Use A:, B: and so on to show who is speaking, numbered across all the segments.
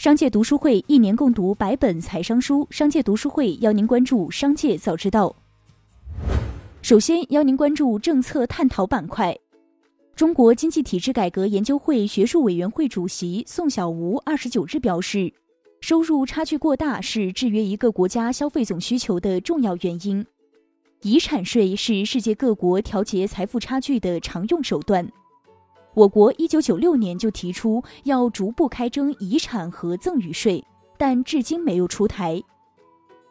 A: 商界读书会一年共读百本财商书，商界读书会邀您关注商界早知道。首先邀您关注政策探讨板块。中国经济体制改革研究会学术委员会主席宋小吴二十九日表示，收入差距过大是制约一个国家消费总需求的重要原因。遗产税是世界各国调节财富差距的常用手段。我国一九九六年就提出要逐步开征遗产和赠与税，但至今没有出台。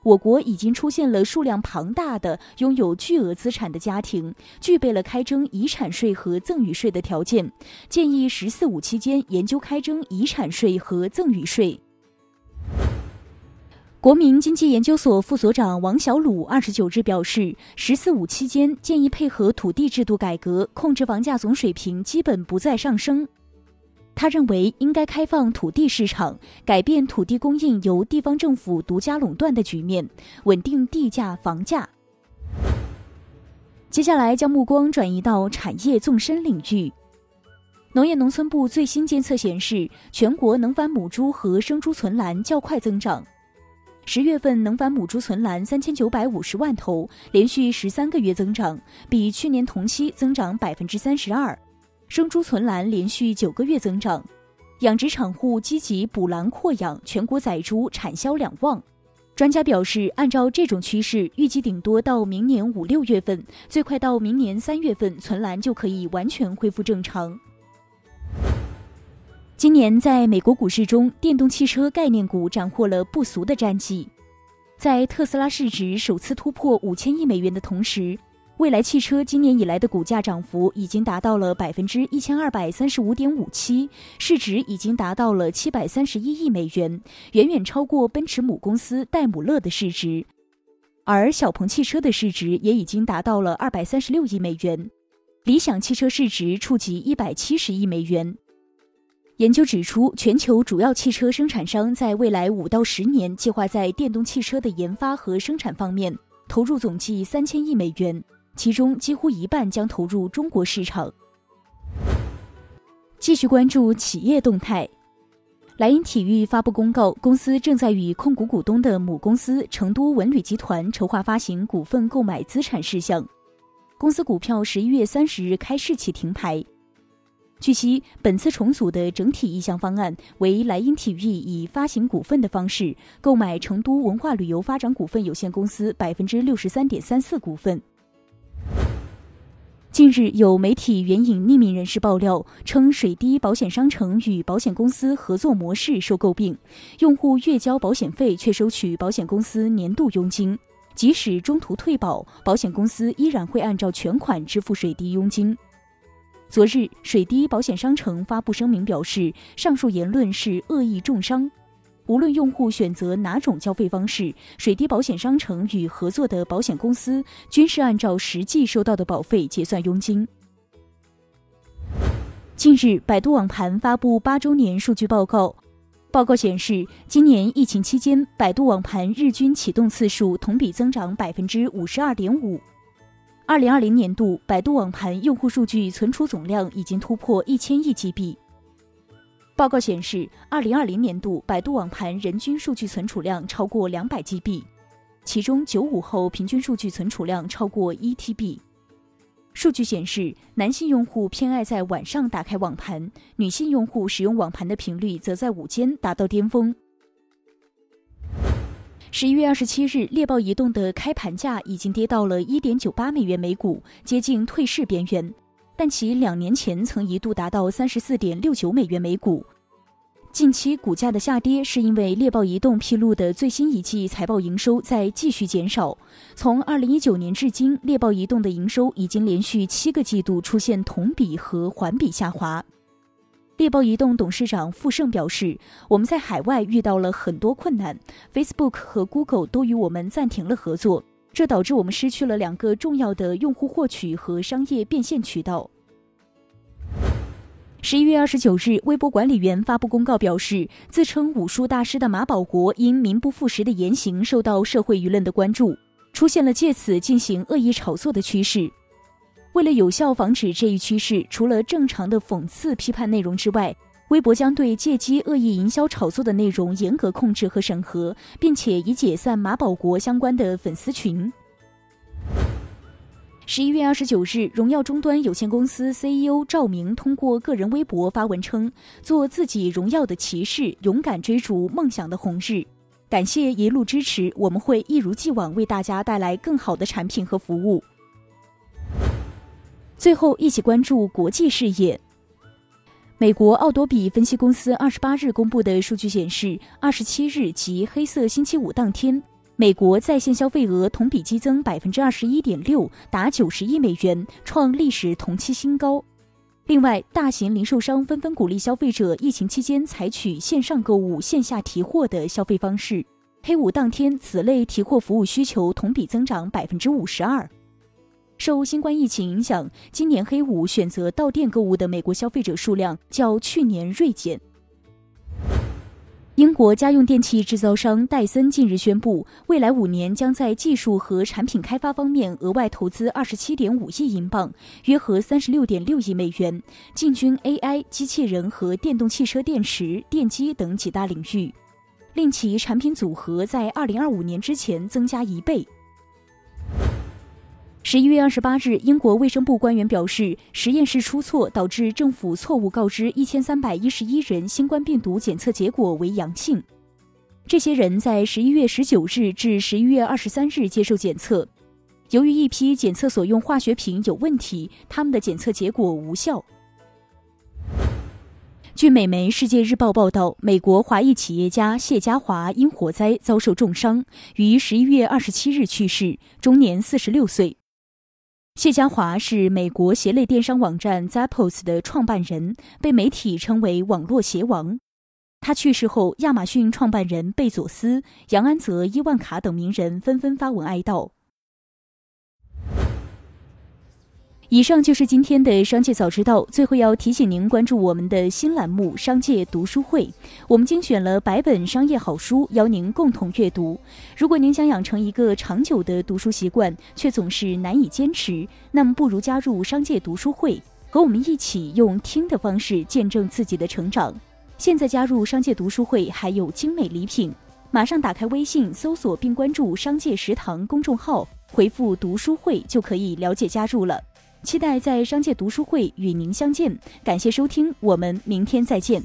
A: 我国已经出现了数量庞大的拥有巨额资产的家庭，具备了开征遗产税和赠与税的条件。建议“十四五”期间研究开征遗产税和赠与税。国民经济研究所副所长王小鲁二十九日表示，“十四五”期间建议配合土地制度改革，控制房价总水平基本不再上升。他认为，应该开放土地市场，改变土地供应由地方政府独家垄断的局面，稳定地价房价。接下来，将目光转移到产业纵深领域。农业农村部最新监测显示，全国能繁母猪和生猪存栏较快增长。十月份能繁母猪存栏三千九百五十万头，连续十三个月增长，比去年同期增长百分之三十二。生猪存栏连续九个月增长，养殖场户积极补栏扩养，全国仔猪产销两旺。专家表示，按照这种趋势，预计顶多到明年五六月份，最快到明年三月份，存栏就可以完全恢复正常。今年在美国股市中，电动汽车概念股斩获了不俗的战绩。在特斯拉市值首次突破五千亿美元的同时，蔚来汽车今年以来的股价涨幅已经达到了百分之一千二百三十五点五七，市值已经达到了七百三十一亿美元，远远超过奔驰母公司戴姆勒的市值。而小鹏汽车的市值也已经达到了二百三十六亿美元，理想汽车市值触及一百七十亿美元。研究指出，全球主要汽车生产商在未来五到十年计划在电动汽车的研发和生产方面投入总计三千亿美元，其中几乎一半将投入中国市场。继续关注企业动态，莱茵体育发布公告，公司正在与控股股东的母公司成都文旅集团筹划发行股份购买资产事项，公司股票十一月三十日开市起停牌。据悉，本次重组的整体意向方案为莱茵体育以发行股份的方式购买成都文化旅游发展股份有限公司百分之六十三点三四股份。近日，有媒体援引匿名人士爆料称，水滴保险商城与保险公司合作模式受诟病，用户月交保险费却收取保险公司年度佣金，即使中途退保，保险公司依然会按照全款支付水滴佣金。昨日，水滴保险商城发布声明表示，上述言论是恶意重伤。无论用户选择哪种交费方式，水滴保险商城与合作的保险公司均是按照实际收到的保费结算佣金。近日，百度网盘发布八周年数据报告，报告显示，今年疫情期间，百度网盘日均启动次数同比增长百分之五十二点五。二零二零年度，百度网盘用户数据存储总量已经突破一千亿 GB。报告显示，二零二零年度百度网盘人均数据存储量超过两百 GB，其中九五后平均数据存储量超过一 TB。数据显示，男性用户偏爱在晚上打开网盘，女性用户使用网盘的频率则在午间达到巅峰。十一月二十七日，猎豹移动的开盘价已经跌到了一点九八美元每股，接近退市边缘。但其两年前曾一度达到三十四点六九美元每股。近期股价的下跌是因为猎豹移动披露的最新一季财报营收在继续减少。从二零一九年至今，猎豹移动的营收已经连续七个季度出现同比和环比下滑。猎豹移动董事长傅盛表示：“我们在海外遇到了很多困难，Facebook 和 Google 都与我们暂停了合作，这导致我们失去了两个重要的用户获取和商业变现渠道。”十一月二十九日，微博管理员发布公告表示，自称武术大师的马保国因名不副实的言行受到社会舆论的关注，出现了借此进行恶意炒作的趋势。为了有效防止这一趋势，除了正常的讽刺批判内容之外，微博将对借机恶意营销炒作的内容严格控制和审核，并且已解散马保国相关的粉丝群。十一月二十九日，荣耀终端有限公司 CEO 赵明通过个人微博发文称：“做自己荣耀的骑士，勇敢追逐梦想的红日。感谢一路支持，我们会一如既往为大家带来更好的产品和服务。”最后，一起关注国际事业。美国奥多比分析公司二十八日公布的数据显示，二十七日及黑色星期五当天，美国在线消费额同比激增百分之二十一点六，达九十亿美元，创历史同期新高。另外，大型零售商纷纷鼓励消费者疫情期间采取线上购物、线下提货的消费方式。黑五当天，此类提货服务需求同比增长百分之五十二。受新冠疫情影响，今年黑五选择到店购物的美国消费者数量较去年锐减。英国家用电器制造商戴森近日宣布，未来五年将在技术和产品开发方面额外投资二十七点五亿英镑，约合三十六点六亿美元，进军 AI、机器人和电动汽车电池、电机等几大领域，令其产品组合在二零二五年之前增加一倍。十一月二十八日，英国卫生部官员表示，实验室出错导致政府错误告知一千三百一十一人新冠病毒检测结果为阳性。这些人在十一月十九日至十一月二十三日接受检测，由于一批检测所用化学品有问题，他们的检测结果无效。据美媒《世界日报》报道，美国华裔企业家谢家华因火灾遭受重伤，于十一月二十七日去世，终年四十六岁。谢家华是美国鞋类电商网站 Zappos 的创办人，被媒体称为“网络鞋王”。他去世后，亚马逊创办人贝佐斯、杨安泽、伊万卡等名人纷纷发文哀悼。以上就是今天的商界早知道。最后要提醒您关注我们的新栏目《商界读书会》，我们精选了百本商业好书，邀您共同阅读。如果您想养成一个长久的读书习惯，却总是难以坚持，那么不如加入商界读书会，和我们一起用听的方式见证自己的成长。现在加入商界读书会还有精美礼品，马上打开微信搜索并关注“商界食堂”公众号，回复“读书会”就可以了解加入了。期待在商界读书会与您相见，感谢收听，我们明天再见。